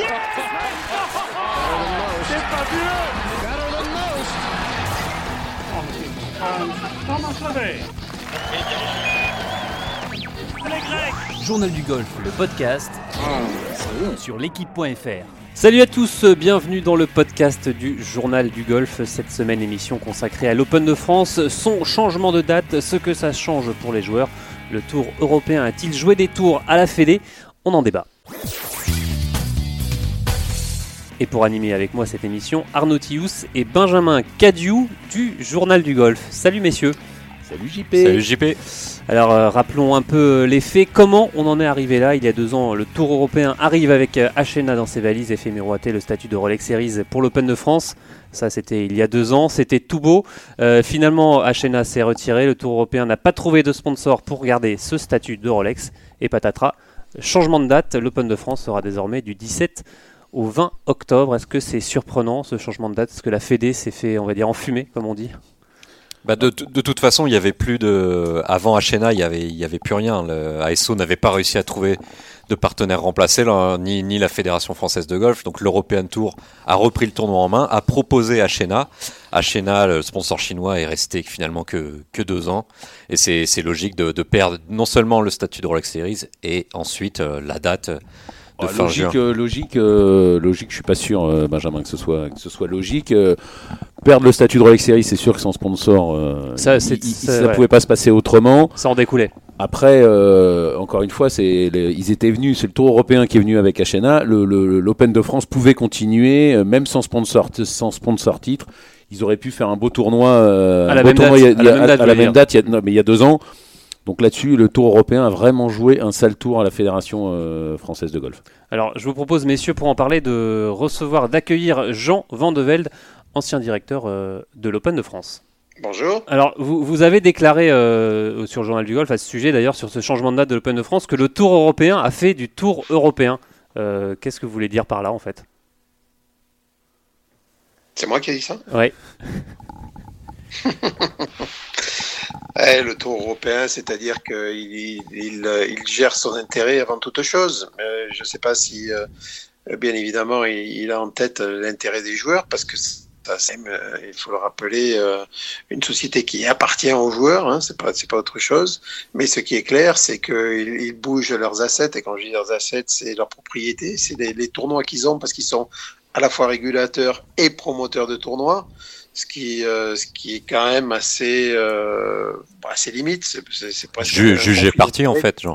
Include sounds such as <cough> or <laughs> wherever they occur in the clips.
C'est fabuleux Journal du golf, le podcast sur l'équipe.fr. Salut à tous, bienvenue dans le podcast du Journal du golf. Cette semaine, émission consacrée à l'Open de France, son changement de date, ce que ça change pour les joueurs. Le tour européen a-t-il joué des tours à la Fédé? On en débat. Et pour animer avec moi cette émission, Arnaud Tius et Benjamin Cadiou du Journal du Golf. Salut messieurs. Salut JP. Salut JP. Alors euh, rappelons un peu les faits. Comment on en est arrivé là Il y a deux ans, le Tour européen arrive avec euh, Hachena dans ses valises et fait miroiter le statut de Rolex Series pour l'Open de France. Ça, c'était il y a deux ans. C'était tout beau. Euh, finalement, Hachena s'est retiré. Le Tour européen n'a pas trouvé de sponsor pour garder ce statut de Rolex. Et patatras. Changement de date. L'Open de France sera désormais du 17 au 20 octobre. Est-ce que c'est surprenant ce changement de date? Est-ce que la Fédé s'est fait, on va dire, enfumer, comme on dit? Bah de, toute façon, il y avait plus de. Avant Hachena, il y avait, il y avait plus rien. Le ASO n'avait pas réussi à trouver de partenaire remplacé, là, ni, ni la Fédération française de golf. Donc l'European Tour a repris le tournoi en main, a proposé Hachena. Hachena, le sponsor chinois, est resté finalement que, que deux ans. Et c'est logique de, de, perdre non seulement le statut de Rolex Series et ensuite euh, la date. De fin logique, euh, logique, euh, logique. Je suis pas sûr, euh, Benjamin, que ce soit que ce soit logique. Euh, perdre le statut de Rolex Series, c'est sûr que sans sponsor, euh, ça, il, ça ouais. pouvait pas se passer autrement. Ça en découlait. Après, euh, encore une fois, c'est ils étaient venus, c'est le Tour européen qui est venu avec le- L'Open de France pouvait continuer, euh, même sans sponsor, sans sponsor titre. Ils auraient pu faire un beau tournoi, euh, À la même date, il y a deux ans. Donc là-dessus, le Tour européen a vraiment joué un sale tour à la Fédération euh, française de golf. Alors, je vous propose, messieurs, pour en parler, de recevoir, d'accueillir Jean Vandevelde, ancien directeur euh, de l'Open de France. Bonjour. Alors, vous, vous avez déclaré euh, sur le Journal du Golf, à ce sujet d'ailleurs, sur ce changement de date de l'Open de France, que le Tour européen a fait du Tour européen. Euh, Qu'est-ce que vous voulez dire par là, en fait? C'est moi qui ai dit ça? Ouais. <laughs> Eh, Le tour européen, c'est-à-dire qu'il il, il, il gère son intérêt avant toute chose. Je ne sais pas si, euh, bien évidemment, il, a en tête l'intérêt des joueurs, parce que ça, euh, il faut le rappeler, euh, une société qui appartient aux joueurs, hein, c'est pas autre chose. Mais ce qui est clair, c'est qu'ils ils bougent leurs assets, et quand je dis leurs assets, c'est leur propriété, c'est les, les tournois qu'ils ont, parce qu'ils sont à la fois régulateurs et promoteurs de tournois ce qui, euh, ce qui est quand même assez, euh, assez limite. C'est, Ju- un jugé parti en fait, Jean.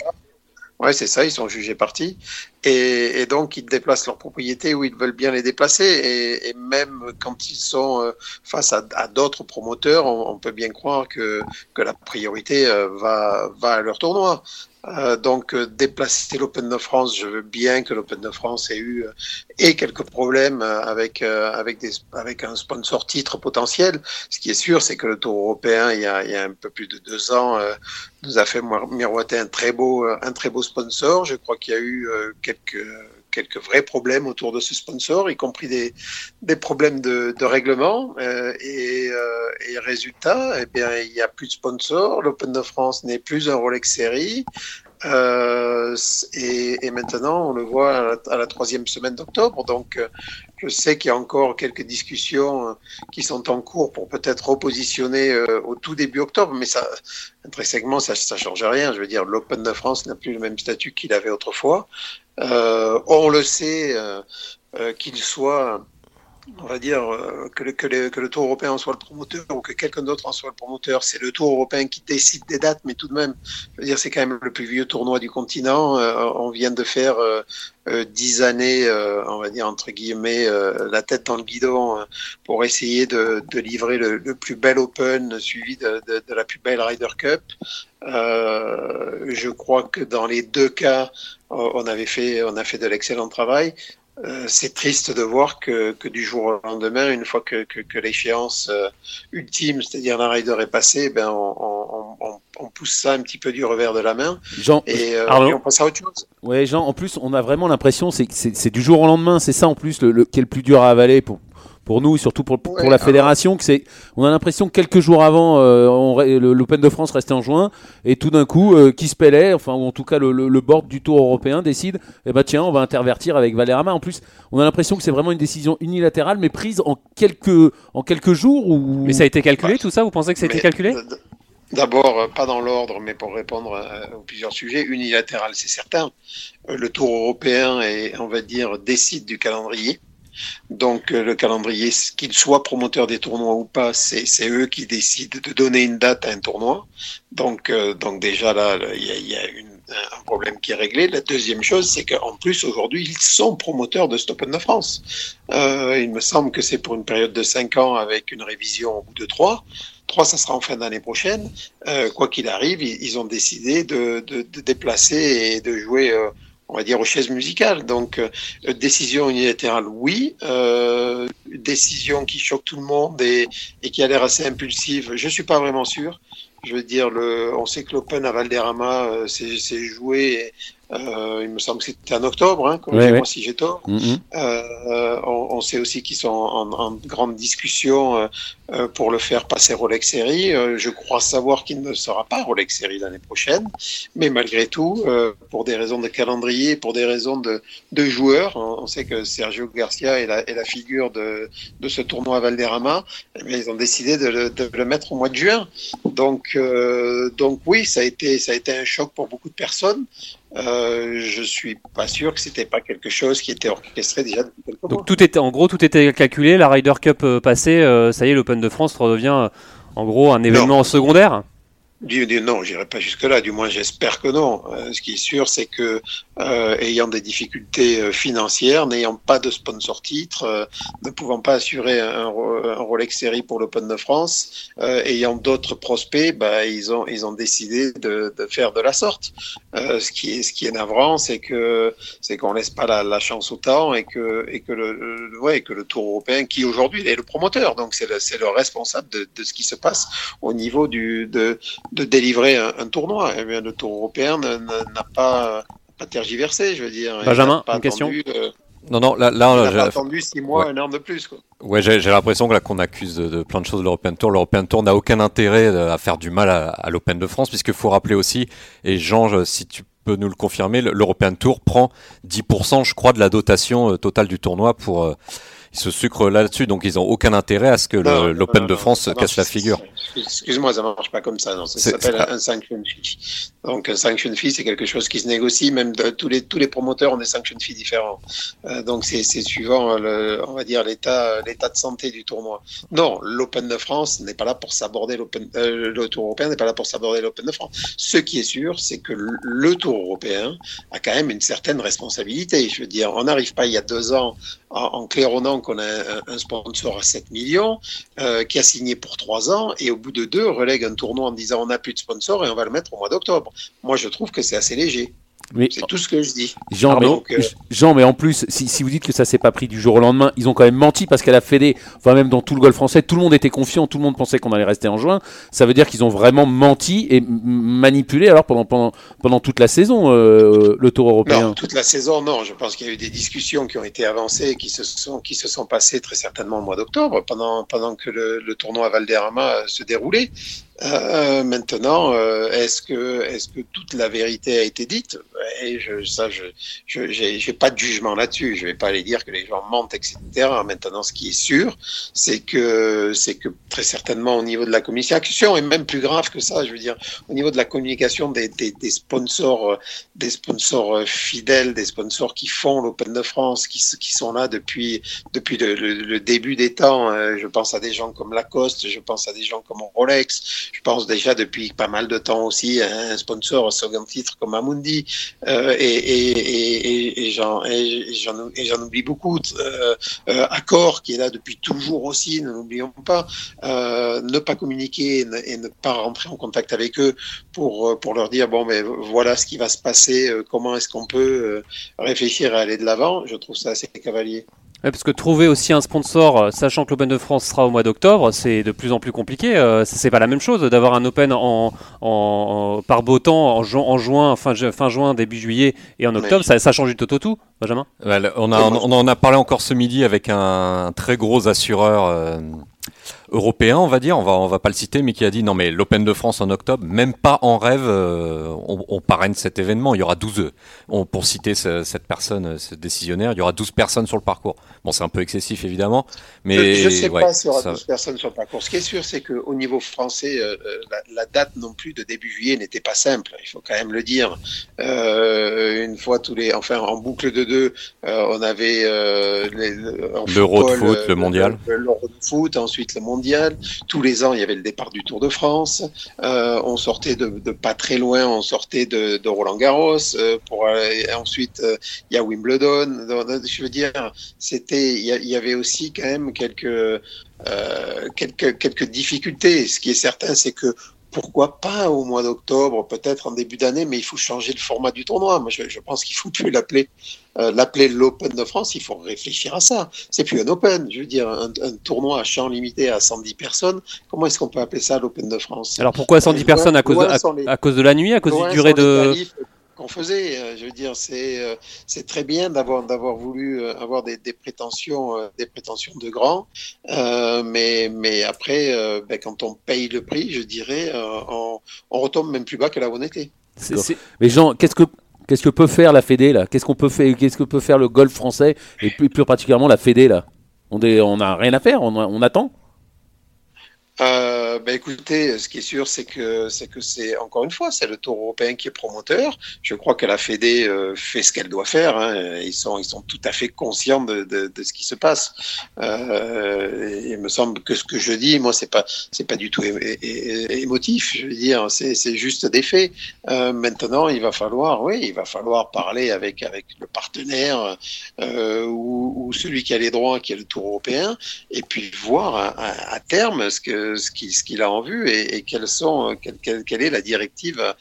Ouais, c'est ça, ils sont jugés partis. Et, et donc, ils déplacent leurs propriétés où ils veulent bien les déplacer. Et, et même quand ils sont euh, face à, à d'autres promoteurs, on, on peut bien croire que, que la priorité va, va à leur tournoi. Euh, donc, euh, déplacer l'Open de France, je veux bien que l'Open de France ait eu euh, et quelques problèmes euh, avec, euh, avec, avec un sponsor titre potentiel. Ce qui est sûr, c'est que le Tour européen, il y a, un peu plus de deux ans, euh, nous a fait miroiter un très beau, euh, un très beau sponsor. Je crois qu'il y a eu euh, quelques, quelques vrais problèmes autour de ce sponsor, y compris des, des problèmes de, règlement. Euh, et, euh, résultat, eh bien, il n'y a plus de sponsor. L'Open de France n'est plus un Rolex Série. Euh, et, maintenant, on le voit à la, à la troisième semaine d'octobre. Donc, euh, je sais qu'il y a encore quelques discussions qui sont en cours pour peut-être repositionner au tout début octobre, mais ça, intrinsèquement, ça ne change rien. Je veux dire, l'Open de France n'a plus le même statut qu'il avait autrefois. Euh, on le sait euh, euh, qu'il soit, on va dire, que, le, Tour européen en soit le promoteur ou que quelqu'un d'autre en soit le promoteur. C'est le Tour européen qui décide des dates, mais tout de même, dire, c'est quand même le plus vieux tournoi du continent. On vient de faire euh, euh, dix années, on va dire entre guillemets, la tête dans le guidon pour essayer de, livrer le, plus bel Open suivi de, de, la plus belle Ryder Cup. Je crois que dans les deux cas, on avait fait, on a fait de l'excellent travail. Euh, c'est triste de voir que, que, du jour au lendemain, une fois que, que, que l'échéance euh, ultime, c'est-à-dire la Ryder est passée, ben on, on, on, on, pousse ça un petit peu du revers de la main Jean, et, euh, et on passe à autre chose. Ouais, Jean, en plus, on a vraiment l'impression c'est c'est du jour au lendemain, c'est ça en plus le, le, qui est le plus dur à avaler pour, pour nous, surtout pour, pour la fédération, que c'est, on a l'impression que quelques jours avant, euh, l'Open de France restait en juin, et tout d'un coup, euh, qui se pélait, enfin, ou en tout cas le, le, board du Tour européen décide, eh ben tiens, on va intervertir avec Valderrama. En plus, on a l'impression que c'est vraiment une décision unilatérale, mais prise en quelques, en quelques jours. Ou... Mais ça a été calculé, tout ça? Vous pensez que ça a été calculé? D'abord, euh, pas dans l'ordre, mais pour répondre aux plusieurs sujets, unilatéral, c'est certain. Le Tour européen, et on va dire, décide du calendrier. Donc euh, le calendrier, qu'il soit promoteur des tournois ou pas, c'est eux qui décident de donner une date à un tournoi. Donc, euh, donc déjà là, il y a, un problème qui est réglé. La deuxième chose, c'est qu'en plus aujourd'hui, ils sont promoteurs de Stop de France. Euh, il me semble que c'est pour une période de 5 ans avec une révision au bout de 3. 3, ça sera en fin d'année prochaine. quoi qu'il arrive, ils, ont décidé de, déplacer et de jouer on va dire, aux chaises musicales. Donc, euh, décision unilatérale, oui. Euh, décision qui choque tout le monde et, et qui a l'air assez impulsive, je suis pas vraiment sûr. Je veux dire, le, on sait que l'Open à Valderrama euh, s'est joué euh, il me semble que c'était en octobre, hein, moi si j'ai tort. Mm-hmm. euh, on, on, sait aussi qu'ils sont en, en, grande discussion euh, pour le faire passer Rolex Series. Je crois savoir qu'il ne sera pas Rolex Series l'année prochaine, mais malgré tout, pour des raisons de calendrier, pour des raisons de, de joueurs, on, sait que Sergio Garcia est la, est la figure de, de, ce tournoi à Valderrama, mais ils ont décidé de le, de le, mettre au mois de juin. Donc, donc oui, ça a été ça a été un choc pour beaucoup de personnes. Euh, je suis pas sûr que c'était pas quelque chose qui était orchestré déjà depuis quelques mois. Donc tout était, en gros, tout était calculé. La Ryder Cup euh, passée, euh, ça y est, l'Open de France redevient en gros un événement secondaire. Non, j'irai pas jusque-là. Du moins, j'espère que non. Euh, ce qui est sûr, c'est que euh, ayant des difficultés euh, financières, n'ayant pas de sponsor titre, ne pouvant pas assurer un, Rolex Série pour l'Open de France, ayant d'autres prospects, bah, ils ont ils ont décidé de, faire de la sorte. ce qui est ce qui est navrant, c'est que c'est qu'on laisse pas la, chance au temps et que et que le, ouais que le Tour européen, qui aujourd'hui est le promoteur, donc c'est le le responsable de, de ce qui se passe au niveau du de de délivrer un, tournoi. Eh bien, le Tour européen n'a pas, pas tergiversé, je veux dire. Benjamin, une question euh, non, non, là, là j'ai attendu six mois, un an de plus. Quoi. Ouais, j'ai l'impression que là qu'on accuse de, plein de choses de l'European Tour. L'European Tour n'a aucun intérêt à faire du mal à, à l'Open de France, puisqu'il faut rappeler aussi, et Jean, si tu peux nous le confirmer, l'European Tour prend 10%, je crois, de la dotation euh, totale du tournoi pour euh, se sucrent là-dessus, donc ils n'ont aucun intérêt à ce que l'Open de France casse la figure. Excuse-moi, ça marche pas comme ça. Non, ça s'appelle un sanction fee. Donc un sanction fee, c'est quelque chose qui se négocie. Même tous les tous les promoteurs ont des sanction fees différents. Euh, donc c'est suivant on va dire l'état de santé du tournoi. Non, l'Open de France n'est pas là pour s'aborder l'Open. Euh, le Tour européen n'est pas là pour s'aborder l'Open de France. Ce qui est sûr, c'est que le Tour européen a quand même une certaine responsabilité. Je veux dire, on n'arrive pas il y a deux ans en, claironnant qu'on a un, sponsor à 7 millions, euh, qui a signé pour 3 ans, et au bout de deux, relègue un tournoi en disant on n'a plus de sponsor et on va le mettre au mois d'octobre. Moi, je trouve que c'est assez léger. c'est tout ce que je dis. Jean, mais, euh, Jean mais en plus, si, vous dites que ça s'est pas pris du jour au lendemain, ils ont quand même menti parce qu'à la Fédé, enfin même dans tout le golf français, tout le monde était confiant, tout le monde pensait qu'on allait rester en juin. Ça veut dire qu'ils ont vraiment menti et manipulé alors pendant, pendant, pendant toute la saison, euh, le Tour européen. Non, toute la saison, non. Je pense qu'il y a eu des discussions qui ont été avancées, qui se sont, qui se sont passées très certainement au mois d'octobre, pendant, pendant que le, le tournoi Valderrama se déroulait. Euh, maintenant, euh, est-ce que est-ce que toute la vérité a été dite? Et je, ça, je j'ai pas de jugement là-dessus. Je vais pas aller dire que les gens mentent, etc. Maintenant, ce qui est sûr, c'est que c'est que très certainement au niveau de la communication, et même plus grave que ça, je veux dire, au niveau de la communication des, des, des sponsors, des sponsors fidèles, des sponsors qui font l'Open de France, qui, qui sont là depuis depuis le, le, début des temps. Euh, je pense à des gens comme Lacoste, je pense à des gens comme Rolex je pense déjà depuis pas mal de temps aussi à un sponsor au second titre comme Amundi euh, et, et, et, et j'en oublie beaucoup. Euh, euh, Accor qui est là depuis toujours aussi, ne l'oublions pas. Euh, ne pas communiquer et ne, pas rentrer en contact avec eux pour pour leur dire bon mais voilà ce qui va se passer, comment est-ce qu'on peut réfléchir à aller de l'avant. Je trouve ça assez cavalier. Parce que trouver aussi un sponsor, euh, sachant que l'Open de France sera au mois d'octobre, c'est de plus en plus compliqué. Euh, c'est pas la même chose d'avoir un Open en, en, par beau temps en, en juin, fin, fin, juin, début juillet et en octobre. Ça, ça, change du tout tout, Benjamin? On, a, on, en a parlé encore ce midi avec un, très gros assureur. Euh, européen, on va dire, on va, on va pas le citer, mais qui a dit non mais l'Open de France en octobre, même pas en rêve, euh, on, parraine cet événement. Il y aura 12, on, pour citer cette personne, ce décisionnaire, il y aura 12 personnes sur le parcours. Bon, c'est un peu excessif évidemment, mais je ne sais pas s'il y aura 12 personnes sur le parcours. Ce qui est sûr, c'est qu'au niveau français, euh, euh, la, date non plus de début juillet n'était pas simple. Il faut quand même le dire. une fois tous les, enfin en boucle de deux, on avait l'Euro de foot, le mondial, l'Euro de foot, ensuite le mondial. Tous les ans, il y avait le départ du Tour de France. Euh, on sortait de, pas très loin, on sortait de, Roland Garros. Euh, pour ensuite, euh, il y a Wimbledon. Je veux dire, c'était, il y, avait aussi quand même quelques quelques quelques difficultés. Ce qui est certain, c'est que pourquoi pas au mois d'octobre, peut-être en début d'année, mais il faut changer le format du tournoi. Moi, je, pense qu'il faut plus l'appeler euh, l'appeler l'Open de France. Il faut réfléchir à ça. C'est plus un Open. Je veux dire, un, tournoi à champ limité à 110 personnes. Comment est-ce qu'on peut appeler ça l'Open de France? Alors pourquoi 110 personnes à cause, de, à, cause de la nuit, à cause du durée de qu'on faisait. Euh, je veux dire, c'est euh, c'est très bien d'avoir d'avoir voulu euh, avoir des, des prétentions des prétentions de grands, mais mais après, ben, quand on paye le prix, je dirais, on, on, retombe même plus bas que là où on était. Mais Jean, qu'est-ce que Qu'est-ce que peut faire la Fédé là? Qu'est-ce qu'on peut faire Qu'est-ce que peut faire le golf français et plus, plus particulièrement la Fédé là? On n'a on a rien à faire, on, on attend? Euh, ben écoutez, ce qui est sûr, c'est que c'est que c'est encore une fois, c'est le Tour européen qui est promoteur. Je crois que la Fédé euh, fait ce qu'elle doit faire. Hein. Ils sont ils sont tout à fait conscients de, de, ce qui se passe. Euh, il me semble que ce que je dis, moi, c'est pas c'est pas du tout émotif. Je veux dire, c'est c'est juste des faits. Euh, maintenant, il va falloir, oui, il va falloir parler avec avec le partenaire euh, ou, celui qui a les droits, qui est le Tour européen, et puis voir à, terme ce que ce qu'il a en vue et, sont, quelle, est la directive à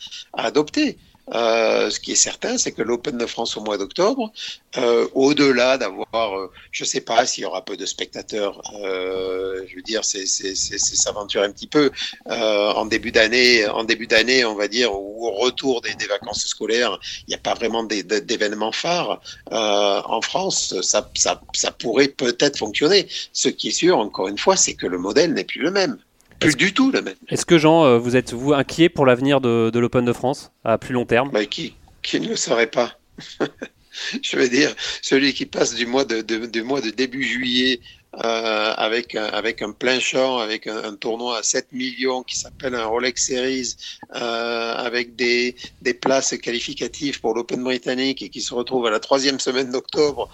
adopter. Euh, ce qui est certain, c'est que l'Open de France au mois d'octobre, euh, au-delà d'avoir, euh, je ne sais pas s'il y aura peu de spectateurs, euh, je veux dire, c'est s'aventurer un petit peu en début d'année, en début d'année, on va dire, ou au retour des, vacances scolaires, il n'y a pas vraiment d'événements phares en France. Ça pourrait peut-être fonctionner. Ce qui est sûr, encore une fois, c'est que le modèle n'est plus le même. Plus du tout même. Est-ce que Jean, euh, vous êtes vous inquiet pour l'avenir de, l'Open de France à plus long terme? Bah, qui, qui ne le serait pas? <laughs> Je veux dire, celui qui passe du mois de, du mois de début juillet euh, avec, un, avec un plein champ, avec un, tournoi à 7 millions qui s'appelle un Rolex Series, euh, avec des, des places qualificatives pour l'Open britannique et qui se retrouve à la troisième semaine d'octobre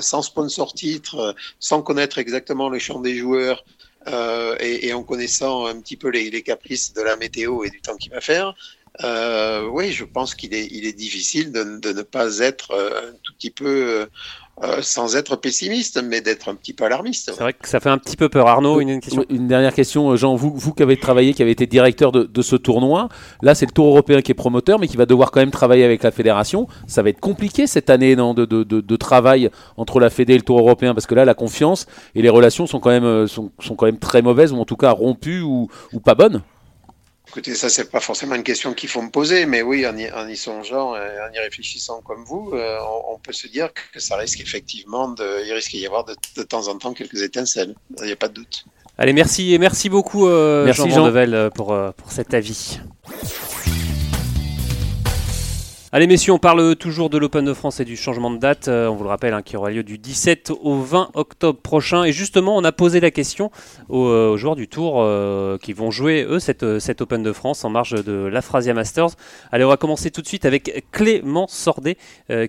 sans sponsor titre, sans connaître exactement le champ des joueurs, euh, et, en connaissant un petit peu les, caprices de la météo et du temps qu'il va faire, euh, oui, je pense qu'il est, il est difficile de, de, ne pas être euh, un tout petit peu euh, sans être pessimiste, mais d'être un petit peu alarmiste. C'est vrai que ça fait un petit peu peur. Arnaud, une, question? Une dernière question, Jean. Vous, vous qui avez travaillé, qui avez été directeur de, de ce tournoi, là c'est le Tour européen qui est promoteur, mais qui va devoir quand même travailler avec la fédération. Ça va être compliqué cette année non, de, de, de, travail entre la Fédé et le Tour européen, parce que là la confiance et les relations sont quand même, euh, sont, sont quand même très mauvaises, ou en tout cas rompues ou, ou pas bonnes. Écoutez, ça, c'est pas forcément une question qu'il faut me poser, mais oui, en y, en y songeant, en y réfléchissant comme vous, euh, on, peut se dire que ça risque effectivement de, il risque d'y avoir de, temps en temps quelques étincelles. Il n'y a pas de doute. Allez, merci et merci beaucoup, euh, merci Jean, Jean. pour, euh, pour cet avis. Allez messieurs, on parle toujours de l'Open de France et du changement de date. Euh, on vous le rappelle, hein, qui aura lieu du 17 au 20 octobre prochain. Et justement, on a posé la question aux, euh, joueurs du Tour euh, qui vont jouer, eux, cette, Open de France en marge de l'Afrasia Masters. Allez, on va commencer tout de suite avec Clément Sordet,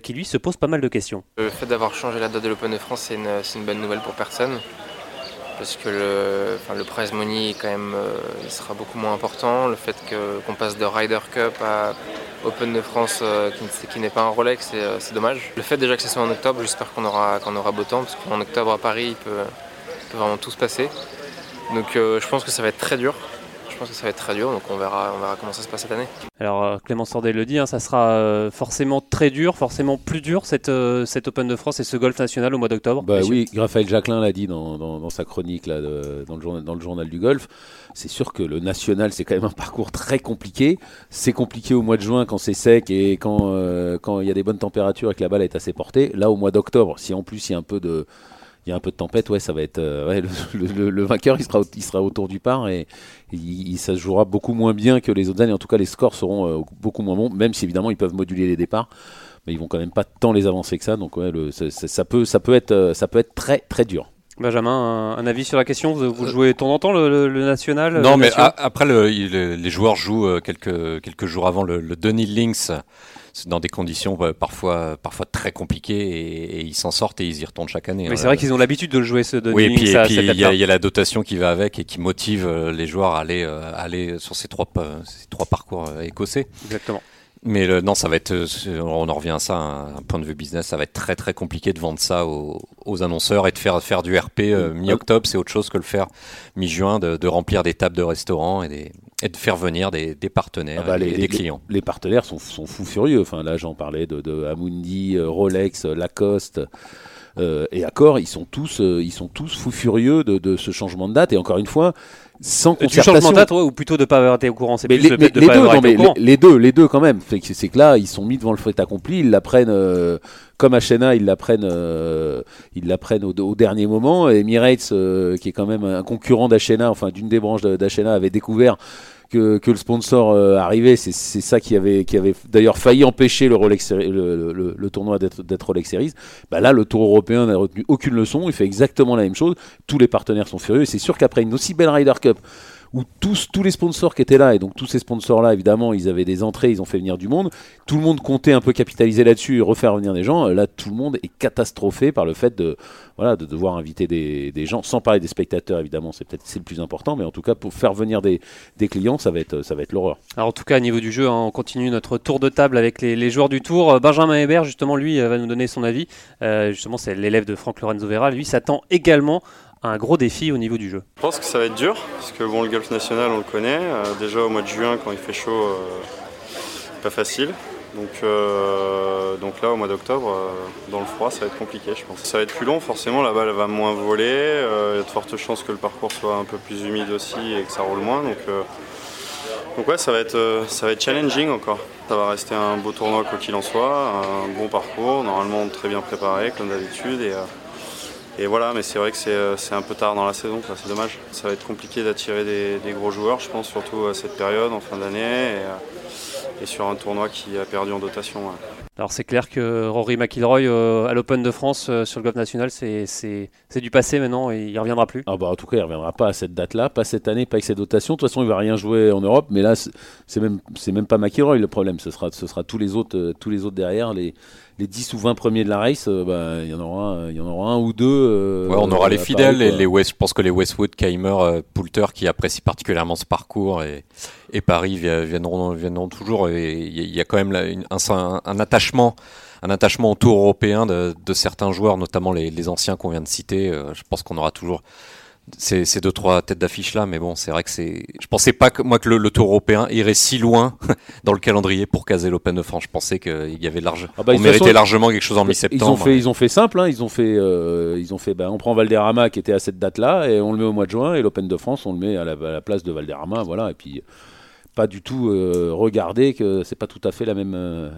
qui lui se pose pas mal de questions. Le fait d'avoir changé la date de l'Open de France, c'est une, bonne nouvelle pour personne parce que le, enfin, le prize money quand même, euh, il sera beaucoup moins important. Le fait qu'on passe de Ryder Cup à Open de France euh, qui, n'est pas un Rolex, euh, c'est dommage. Le fait déjà que ce soit en octobre, j'espère qu'on aura, qu'on aura beau temps, parce qu'en octobre à Paris, il peut, vraiment tout se passer. Donc je pense que ça va être très dur. Je pense que ça va être très dur, donc on verra, on verra comment ça se passe cette année. Alors euh, Clément Sordet le dit, hein, ça sera euh, forcément très dur, forcément plus dur cette, euh, cette Open de France et ce Golf National au mois d'octobre. Bah oui, Raphaël Jacquelin l'a dit dans, dans, dans, sa chronique là, de, dans, le journal, dans le journal du golf. C'est sûr que le national, c'est quand même un parcours très compliqué. C'est compliqué au mois de juin quand c'est sec et quand euh, quand il y a des bonnes températures et que la balle est assez portée. Là, au mois d'octobre, si en plus il y a un peu de il y a un peu de tempête, ouais, ça va être euh, ouais, <laughs> le, le, le, vainqueur, il sera, il sera autour du par et, et il, ça se jouera beaucoup moins bien que les autres années. En tout cas, les scores seront euh, beaucoup moins bons, même si évidemment ils peuvent moduler les départs, mais ils vont quand même pas tant les avancer que ça. Donc ouais, le, ça, ça, peut, ça peut être, ça peut être très très dur. Benjamin, un, un, avis sur la question? Vous, vous jouez de temps en temps le, le, le national Non, mais a, après, les joueurs jouent quelques, quelques jours avant le, le Denis Links dans des conditions parfois, parfois très compliquées et, et ils s'en sortent et ils y retournent chaque année. Mais c'est vrai qu'ils ont l'habitude de le jouer ce oui, et puis il y, y, a la dotation qui va avec et qui motive les joueurs à aller, à aller sur ces trois, ces trois parcours écossais. Exactement. Mais le, non, ça va être, on en revient à ça, un point de vue business, ça va être très très compliqué de vendre ça aux, aux annonceurs et de faire, faire du RP euh, mi-octobre, c'est autre chose que le faire mi-juin, de, de, remplir des tables de restaurants et, des, et de faire venir des, des partenaires ah bah et, les, des les, clients. Les, partenaires sont, sont fous furieux. Enfin, là, j'en parlais de, de Amundi, Rolex, Lacoste. Euh, et Accor, ils sont tous, euh, ils sont tous fous furieux de, de, ce changement de date. Et encore une fois, sans concertation. Du changement de date, ouais, ou plutôt de ne pas avoir été au courant. C'est mais plus les, le fait de les pas deux, avoir non, été mais au courant. les, les, deux, les deux quand même. C'est que là, ils sont mis devant le fait accompli. Ils l'apprennent euh, comme Ashena, ils l'apprennent, euh, ils l'apprennent au, au, dernier moment. Et Emirates, euh, qui est quand même un concurrent d'Ashena, enfin d'une des branches d'Ashena, avait découvert que, le sponsor euh, arrivait, c'est ça qui avait, qui avait d'ailleurs failli empêcher le, Rolex, le, le, le tournoi d'être Rolex Series. Bah là, le Tour européen n'a retenu aucune leçon, il fait exactement la même chose. Tous les partenaires sont furieux, et c'est sûr qu'après une aussi belle Ryder Cup, où tous, tous les sponsors qui étaient là, et donc tous ces sponsors-là, évidemment, ils avaient des entrées, ils ont fait venir du monde. Tout le monde comptait un peu capitaliser là-dessus et refaire venir des gens. Là, tout le monde est catastrophé par le fait de, voilà, de devoir inviter des, des gens, sans parler des spectateurs, évidemment, c'est peut-être c'est le plus important, mais en tout cas, pour faire venir des, des clients, ça va être, ça va être l'horreur. Alors, en tout cas, au niveau du jeu, hein, on continue notre tour de table avec les, joueurs du tour. Benjamin Hébert, justement, lui, va nous donner son avis. Euh, justement, c'est l'élève de Franck Lorenzo Vera. Lui s'attend également un gros défi au niveau du jeu. Je pense que ça va être dur, parce que bon, le golf national, on le connaît. Euh, déjà au mois de juin, quand il fait chaud, euh, pas facile. Donc, euh, donc là, au mois d'octobre, dans le froid, ça va être compliqué, je pense. Ça va être plus long, forcément, la balle va moins voler. Il y a de fortes chances que le parcours soit un peu plus humide aussi et que ça roule moins. Donc, donc ouais, ça va, être, ça va être challenging encore. Ça va rester un beau tournoi quoi qu'il en soit, un bon parcours, normalement très bien préparé comme d'habitude. Et, et voilà, mais c'est vrai que c'est un peu tard dans la saison, c'est dommage. Ça va être compliqué d'attirer des, des, gros joueurs, je pense, surtout à cette période, en fin d'année, et, et, sur un tournoi qui a perdu en dotation. Ouais. Alors c'est clair que Rory McIlroy euh, à l'Open de France euh, sur le golf national, c'est du passé maintenant et il ne reviendra plus. Ah bah en tout cas, il ne reviendra pas à cette date-là, pas cette année, pas avec cette dotation. De toute façon, il ne va rien jouer en Europe, mais là, c'est même, même pas McIlroy le problème, ce sera, ce sera tous, les autres, euh, tous les autres derrière, les, les 10 ou 20 premiers de la race, euh, bah, il y en aura, il y en aura un ou deux. Euh, ouais, on aura les fidèles, et les West, je pense que les Westwood, Keimer, euh, Poulter qui apprécient particulièrement ce parcours et, et Paris viendront, viendront toujours. Et il y a quand même là, une, un, un, attachement. Un attachement au tour européen de, de certains joueurs, notamment les, les anciens qu'on vient de citer. je pense qu'on aura toujours ces, ces deux trois têtes d'affiche là mais bon c'est vrai que c'est je pensais pas que moi que le, le, tour européen irait si loin <laughs> dans le calendrier pour caser l'Open de France. Je pensais qu'il y avait large ah bah, on méritait façon, largement quelque chose en mi-septembre ils ont fait ils ont fait simple hein, ils ont fait euh, ils ont fait bah, on prend Valderrama qui était à cette date là et on le met au mois de juin et l'Open de France on le met à la, à la place de Valderrama voilà. Et puis pas du tout euh, regarder que c'est pas tout à fait la même euh,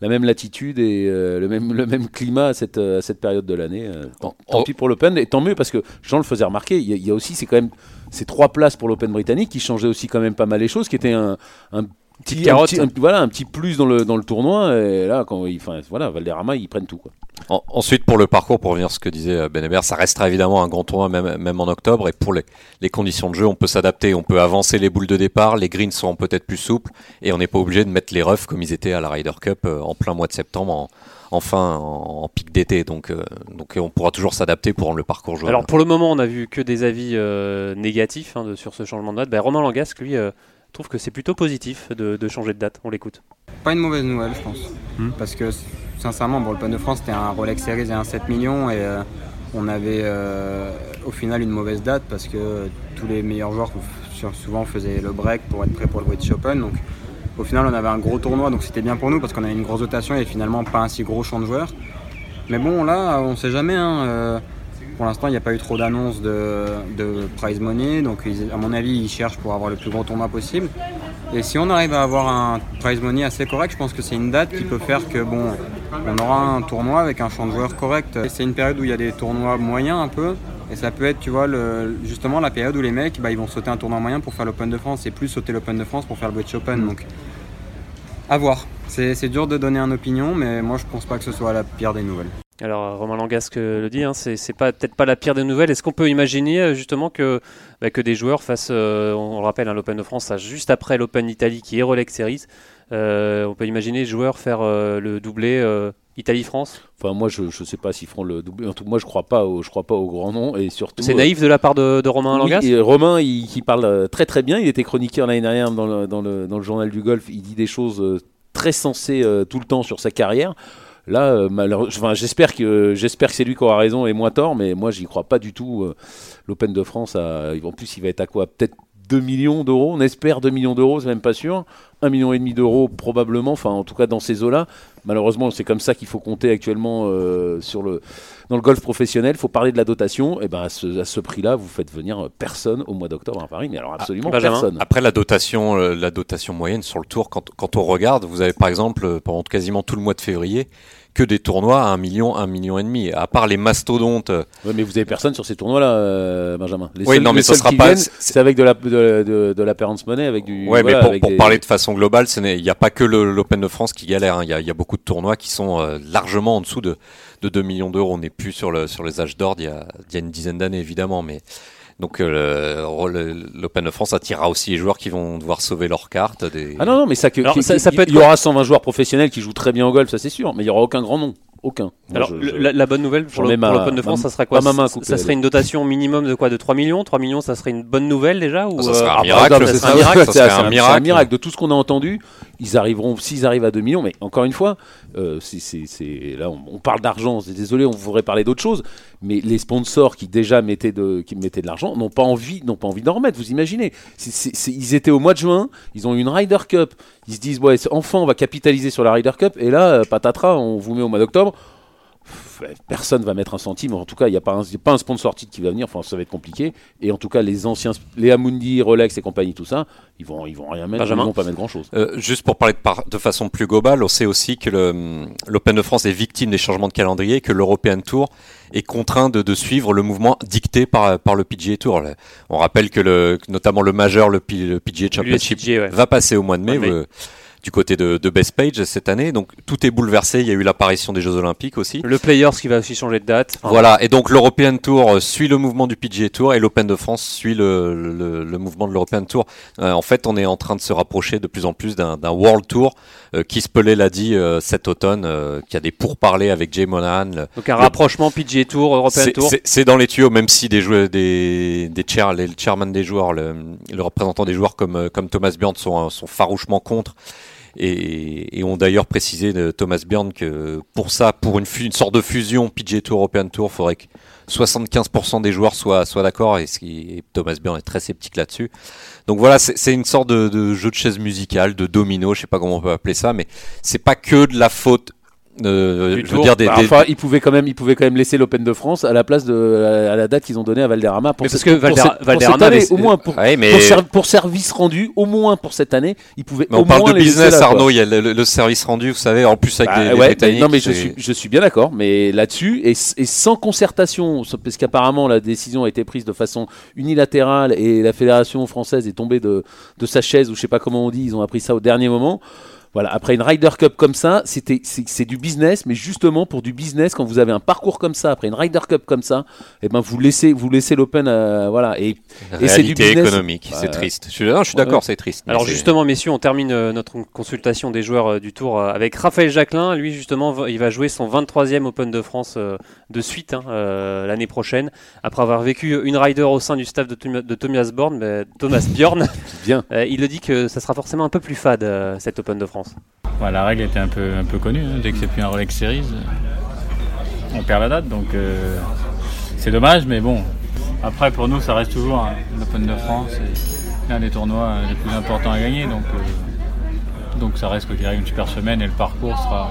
la même latitude et euh, le même le même climat à cette à cette période de l'année. tant, tant oh. pis pour l'Open et tant mieux parce que Jean le faisait remarquer. Il y, a, il y a aussi c'est quand même ces trois places pour l'Open britannique qui changeaient aussi quand même pas mal les choses, qui était un, un Petit, un petit, un, voilà, un petit plus dans le, dans le tournoi. Et là, quand ils, voilà, Valderrama, ils prennent tout. Quoi. En, ensuite, pour le parcours, pour revenir à ce que disait Ben Hébert, ça restera évidemment un grand tournoi, même, même en octobre. Et pour les, les conditions de jeu, on peut s'adapter. On peut avancer les boules de départ. Les greens seront peut-être plus souples. Et on n'est pas obligé de mettre les roughs comme ils étaient à la Ryder Cup euh, en plein mois de septembre. En, enfin en, en pic d'été. Donc, euh, donc on pourra toujours s'adapter pour rendre le parcours jouable. Alors pour le moment, on a vu que des avis euh, négatifs hein, de, sur ce changement de date. Ben, Romain Langasque, lui, euh, trouve que c'est plutôt positif de, de, changer de date. On l'écoute. Pas une mauvaise nouvelle, je pense. Hmm. Parce que sincèrement, bon, l'Open de France, c'était un Rolex Series et un 7 millions. Et euh, on avait au final une mauvaise date parce que tous les meilleurs joueurs souvent on faisait le break pour être prêt pour le British Open. Donc au final, on avait un gros tournoi, donc c'était bien pour nous parce qu'on avait une grosse dotation et finalement pas un si gros champ de joueurs. Mais bon, là, on sait jamais. Hein, euh, pour l'instant, il n'y a pas eu trop d'annonces de, prize money, donc à mon avis, ils cherchent pour avoir le plus gros tournoi possible. Et si on arrive à avoir un prize money assez correct, je pense que c'est une date qui peut faire que bon, on aura un tournoi avec un champ de joueurs correct. C'est une période où il y a des tournois moyens un peu, et ça peut être, tu vois, justement la période où les mecs, bah, ils vont sauter un tournoi moyen pour faire l'Open de France et plus sauter l'Open de France pour faire le British Open. Donc, à voir. C'est dur de donner une opinion, mais moi je pense pas que ce soit la pire des nouvelles. Alors Romain Langasque le dit, hein, c'est pas peut-être pas la pire des nouvelles. Est-ce qu'on peut imaginer euh, justement que, bah, que des joueurs fassent, euh, on, le rappelle, hein, l'Open de France, ça, juste après l'Open d'Italie qui est Rolex Series, euh, on peut imaginer les joueurs faire le doublé Italie-France? Enfin, moi, je ne sais pas s'ils feront le doublé. En tout, moi, je crois pas, au, je crois pas au grand nom et surtout. C'est naïf de la part de, Romain Langasque? Romain, il, parle très très bien. Il était chroniqueur l'année dernière dans le, dans, le, dans le journal du golf. Il dit des choses très sensées tout le temps sur sa carrière. Là, euh, j'espère que j'espère que c'est lui qui aura raison et moi tort, mais moi j'y crois pas du tout. Euh, L'Open de France, en plus, il va être à quoi? Peut-être 2 millions d'euros? On espère 2 millions d'euros, c'est même pas sûr. 1 million et demi d'euros probablement. Enfin, en tout cas dans ces eaux-là. Malheureusement, c'est comme ça qu'il faut compter actuellement euh, sur le dans le golf professionnel. Il faut parler de la dotation. Et ben à ce, prix-là, vous faites venir personne au mois d'octobre à Paris, mais alors absolument personne. Après la dotation, la dotation moyenne sur le tour, quand, quand on regarde, vous avez par exemple pendant quasiment tout le mois de février que des tournois à 1 million, 1 million et demi. À part les mastodontes. Oui, mais vous avez personne sur ces euh, Benjamin. Les oui, non, mais ça sera pas. C'est avec de la, de, de, la parents money, avec du. Oui, mais pour, parler de façon globale, il n'y a pas que l'Open de France qui galère. Hein. Il y, a beaucoup de tournois qui sont euh, largement en dessous de, de 2 millions d'euros. On n'est plus sur, le, sur les âges d'or il, y a une dizaine d'années, évidemment. Mais donc euh, l'Open de France attirera aussi les joueurs qui vont devoir sauver leurs cartes. Ah non, non, mais ça, que, ça, peut être il y aura 120 joueurs professionnels qui jouent très bien au golf, ça c'est sûr, mais il n'y aura aucun grand nom. Aucun. Alors, la, bonne nouvelle pour l'Open de France, ça serait quoi Ça serait une dotation minimum de quoi De 3 millions? 3 millions, ça serait une bonne nouvelle déjà ou Ça serait un miracle. C'est un miracle. De tout ce qu'on a entendu, ils arriveront, s'ils arrivent à 2 millions, mais encore une fois, euh, là on, parle d'argent, désolé, on voudrait parler d'autre chose, mais les sponsors qui déjà mettaient de, qui mettaient de l'argent n'ont pas envie, n'ont pas envie d'en remettre. Vous imaginez Ils étaient au mois de juin, ils ont eu une Ryder Cup, ils se disent ouais, enfin on va capitaliser sur la Ryder Cup, et là euh, patatras, on vous met au mois d'octobre personne va mettre un centime. En tout cas, il n'y a, pas un, pas un sponsor titre qui va venir. Enfin, ça va être compliqué. Et en tout cas, les anciens, les Amundi, Rolex et compagnie, tout ça, ils vont, ils vont rien mettre. Ils vont pas mettre grand chose. Euh, juste pour parler de, de, façon plus globale, on sait aussi que l'Open de France est victime des changements de calendrier, que l'European Tour est contraint de, suivre le mouvement dicté par, par le PGA Tour. On rappelle que le, notamment le majeur, le, PGA Championship, va passer au mois de mai du côté de, de, Best Page cette année. Donc tout est bouleversé. Il y a eu l'apparition des Jeux Olympiques aussi. Le Players qui va aussi changer de date. Voilà. Et donc l'European Tour euh, suit le mouvement du PGA Tour et l'Open de France suit le, le, le mouvement de l'European Tour. Euh, en fait, on est en train de se rapprocher de plus en plus d'un World Tour. Euh, Keith l'a dit euh, cet automne, qui a des pourparlers avec Jay Monahan. donc un rapprochement PGA Tour, European Tour. C'est dans les tuyaux, même si des joueurs, des, des chair, les chairman des joueurs, le, le représentant des joueurs comme comme Thomas Bjorn sont, sont farouchement contre et, ont d'ailleurs précisé de Thomas Bjorn que pour ça, pour une, une sorte de fusion PGA Tour European Tour, il faudrait que 75% des joueurs soient, soient d'accord et, et, Thomas Bjorn est très sceptique là-dessus. Donc voilà, c'est une sorte de, de, jeu de chaise musicale, de domino, je sais pas comment on peut appeler ça, mais c'est pas que de la faute euh, je veux dire des, bah, enfin, ils pouvaient quand même, ils pouvaient quand même laisser l'Open de France à la place de à la date qu'ils ont donnée à Valderrama pour, cette, année, au moins pour, pour, service rendu, au moins pour cette année, ils pouvaient. Mais on parle de business, Arnaud. Il y a le, service rendu, vous savez, en plus avec bah, les, Britanniques. non, mais je suis, je suis bien d'accord, mais là-dessus et, et, sans concertation, parce qu'apparemment la décision a été prise de façon unilatérale et la fédération française est tombée de, de sa chaise ou je sais pas comment on dit, ils ont appris ça au dernier moment. Voilà, après une Ryder Cup comme ça, c'était c'est du business, mais justement pour du business, quand vous avez un parcours comme ça, après une Ryder Cup comme ça, et eh ben vous laissez vous laissez l'Open, euh, voilà, et, et c'est du business économique, c'est triste. Je suis, je suis d'accord, c'est triste. Alors justement, messieurs, on termine euh, notre consultation des joueurs euh, du Tour avec Raphaël Jacquelin. Lui, justement, il va jouer son 23e Open de France de suite hein, l'année prochaine, après avoir vécu une Ryder au sein du staff de, Thomas Born, Thomas Bjorn. Bien. <laughs> il le dit que ça sera forcément un peu plus fade cette Open de France. La règle était un peu, un peu connue. Hein. Dès que c'est plus un Rolex Series, on perd la date. Donc euh, c'est dommage, mais bon. Après, pour nous, ça reste toujours l'Open de France. l'un des tournois les plus importants à gagner. Donc, euh, donc ça reste quoi qu'il arrive une super semaine et le parcours sera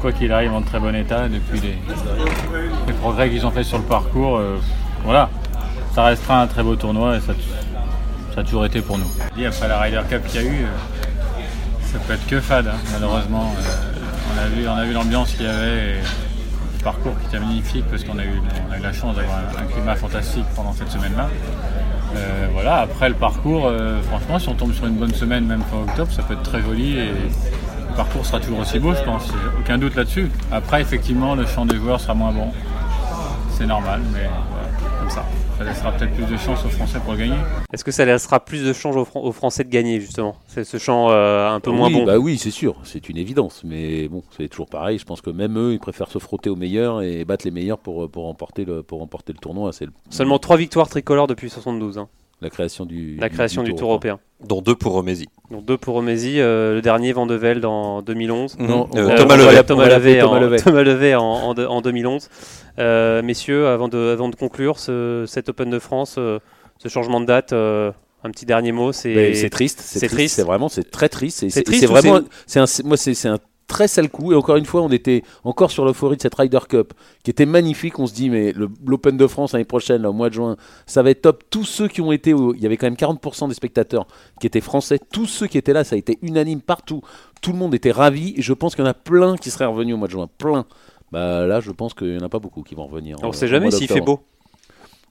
quoi qu'il arrive en très bon état depuis les, les progrès qu'ils ont fait sur le parcours. euh, voilà, ça restera un très beau tournoi et ça, ça a toujours été pour nous. Et après la Ryder Cup qu'il y a eu, euh, ça peut être que fade hein, malheureusement. Euh, on a vu, on a vu l'ambiance qu'il y avait. Et, le parcours qui était magnifique parce qu'on a eu, a eu la chance d'avoir un, climat fantastique pendant cette semaine-là. Euh, voilà, après le parcours, euh, franchement, si on tombe sur une bonne semaine, même fin octobre, ça peut être très joli et le parcours sera toujours aussi beau, je pense. Aucun doute là-dessus. Après, effectivement, le champ des joueurs sera moins bon. C'est normal, mais voilà, comme ça. Ça laissera peut-être plus de chance aux Français pour le gagner. Est-ce que ça laissera plus de chance aux, Fran- aux Français de gagner, justement? C'est ce champ euh, un peu moins bon. Bah oui, c'est sûr, c'est une évidence. Mais bon, c'est toujours pareil. Je pense que même eux, ils préfèrent se frotter aux meilleurs et battre les meilleurs pour, pour, remporter, le, pour remporter le tournoi. Le- Seulement 3 victoires tricolores depuis 72. hein. La création du, La création du, Tour européen. Dont deux pour Romézy. Donc deux pour Romézy, euh, le dernier Van de Velde en 2011. Non, Euh, Thomas Levet. Thomas Levet en, Thomas Levet. En, en de- en 2011. Euh, messieurs, avant de, avant de conclure ce, cet Open de France, euh, ce changement de date, euh, un petit dernier mot, c'est C'est triste, c'est triste. c'est vraiment, c'est très triste. C'est vraiment, c'est- un, moi, c'est c'est un très sale coup. Et encore une fois, on était encore sur l'euphorie de cette Ryder Cup, qui était magnifique. On se dit, mais l'Open de France l'année prochaine, là, au mois de juin, ça va être top. Tous ceux qui ont été, il y avait quand même 40% des spectateurs qui étaient français. Tous ceux qui étaient là, ça a été unanime partout. Tout le monde était ravi. Et je pense qu'il y en a plein qui seraient revenus au mois de juin, plein. Bah là, je pense qu'il n'y en a pas beaucoup qui vont revenir. On euh, sait jamais s'il fait beau.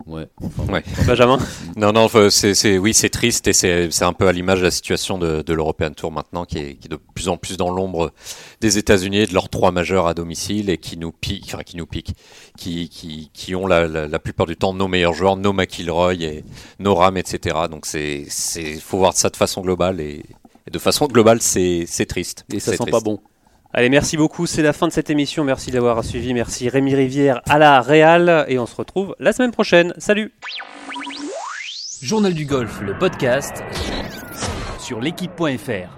Ouais. enfin, Ouais. Benjamin Non, non, c'est, c'est, oui, c'est triste et c'est, c'est un peu à l'image de la situation de, de l'European Tour maintenant, qui est, qui est de plus en plus dans l'ombre des États-Unis, et de leurs trois majeurs à domicile et qui nous piquent, enfin, qui nous piquent, qui, qui, qui ont la, la, la plupart du temps nos meilleurs joueurs, nos McIlroy et nos Ram, etc. Donc c'est, c'est, faut voir ça de façon globale et, et de façon globale, c'est, c'est triste. Et ça C'est sent triste. pas bon. Allez, merci beaucoup. C'est la fin de cette émission. Merci d'avoir suivi. Merci Rémi Rivière à la Réal. Et on se retrouve la semaine prochaine. Salut Journal du golf, le podcast sur l'équipe.fr.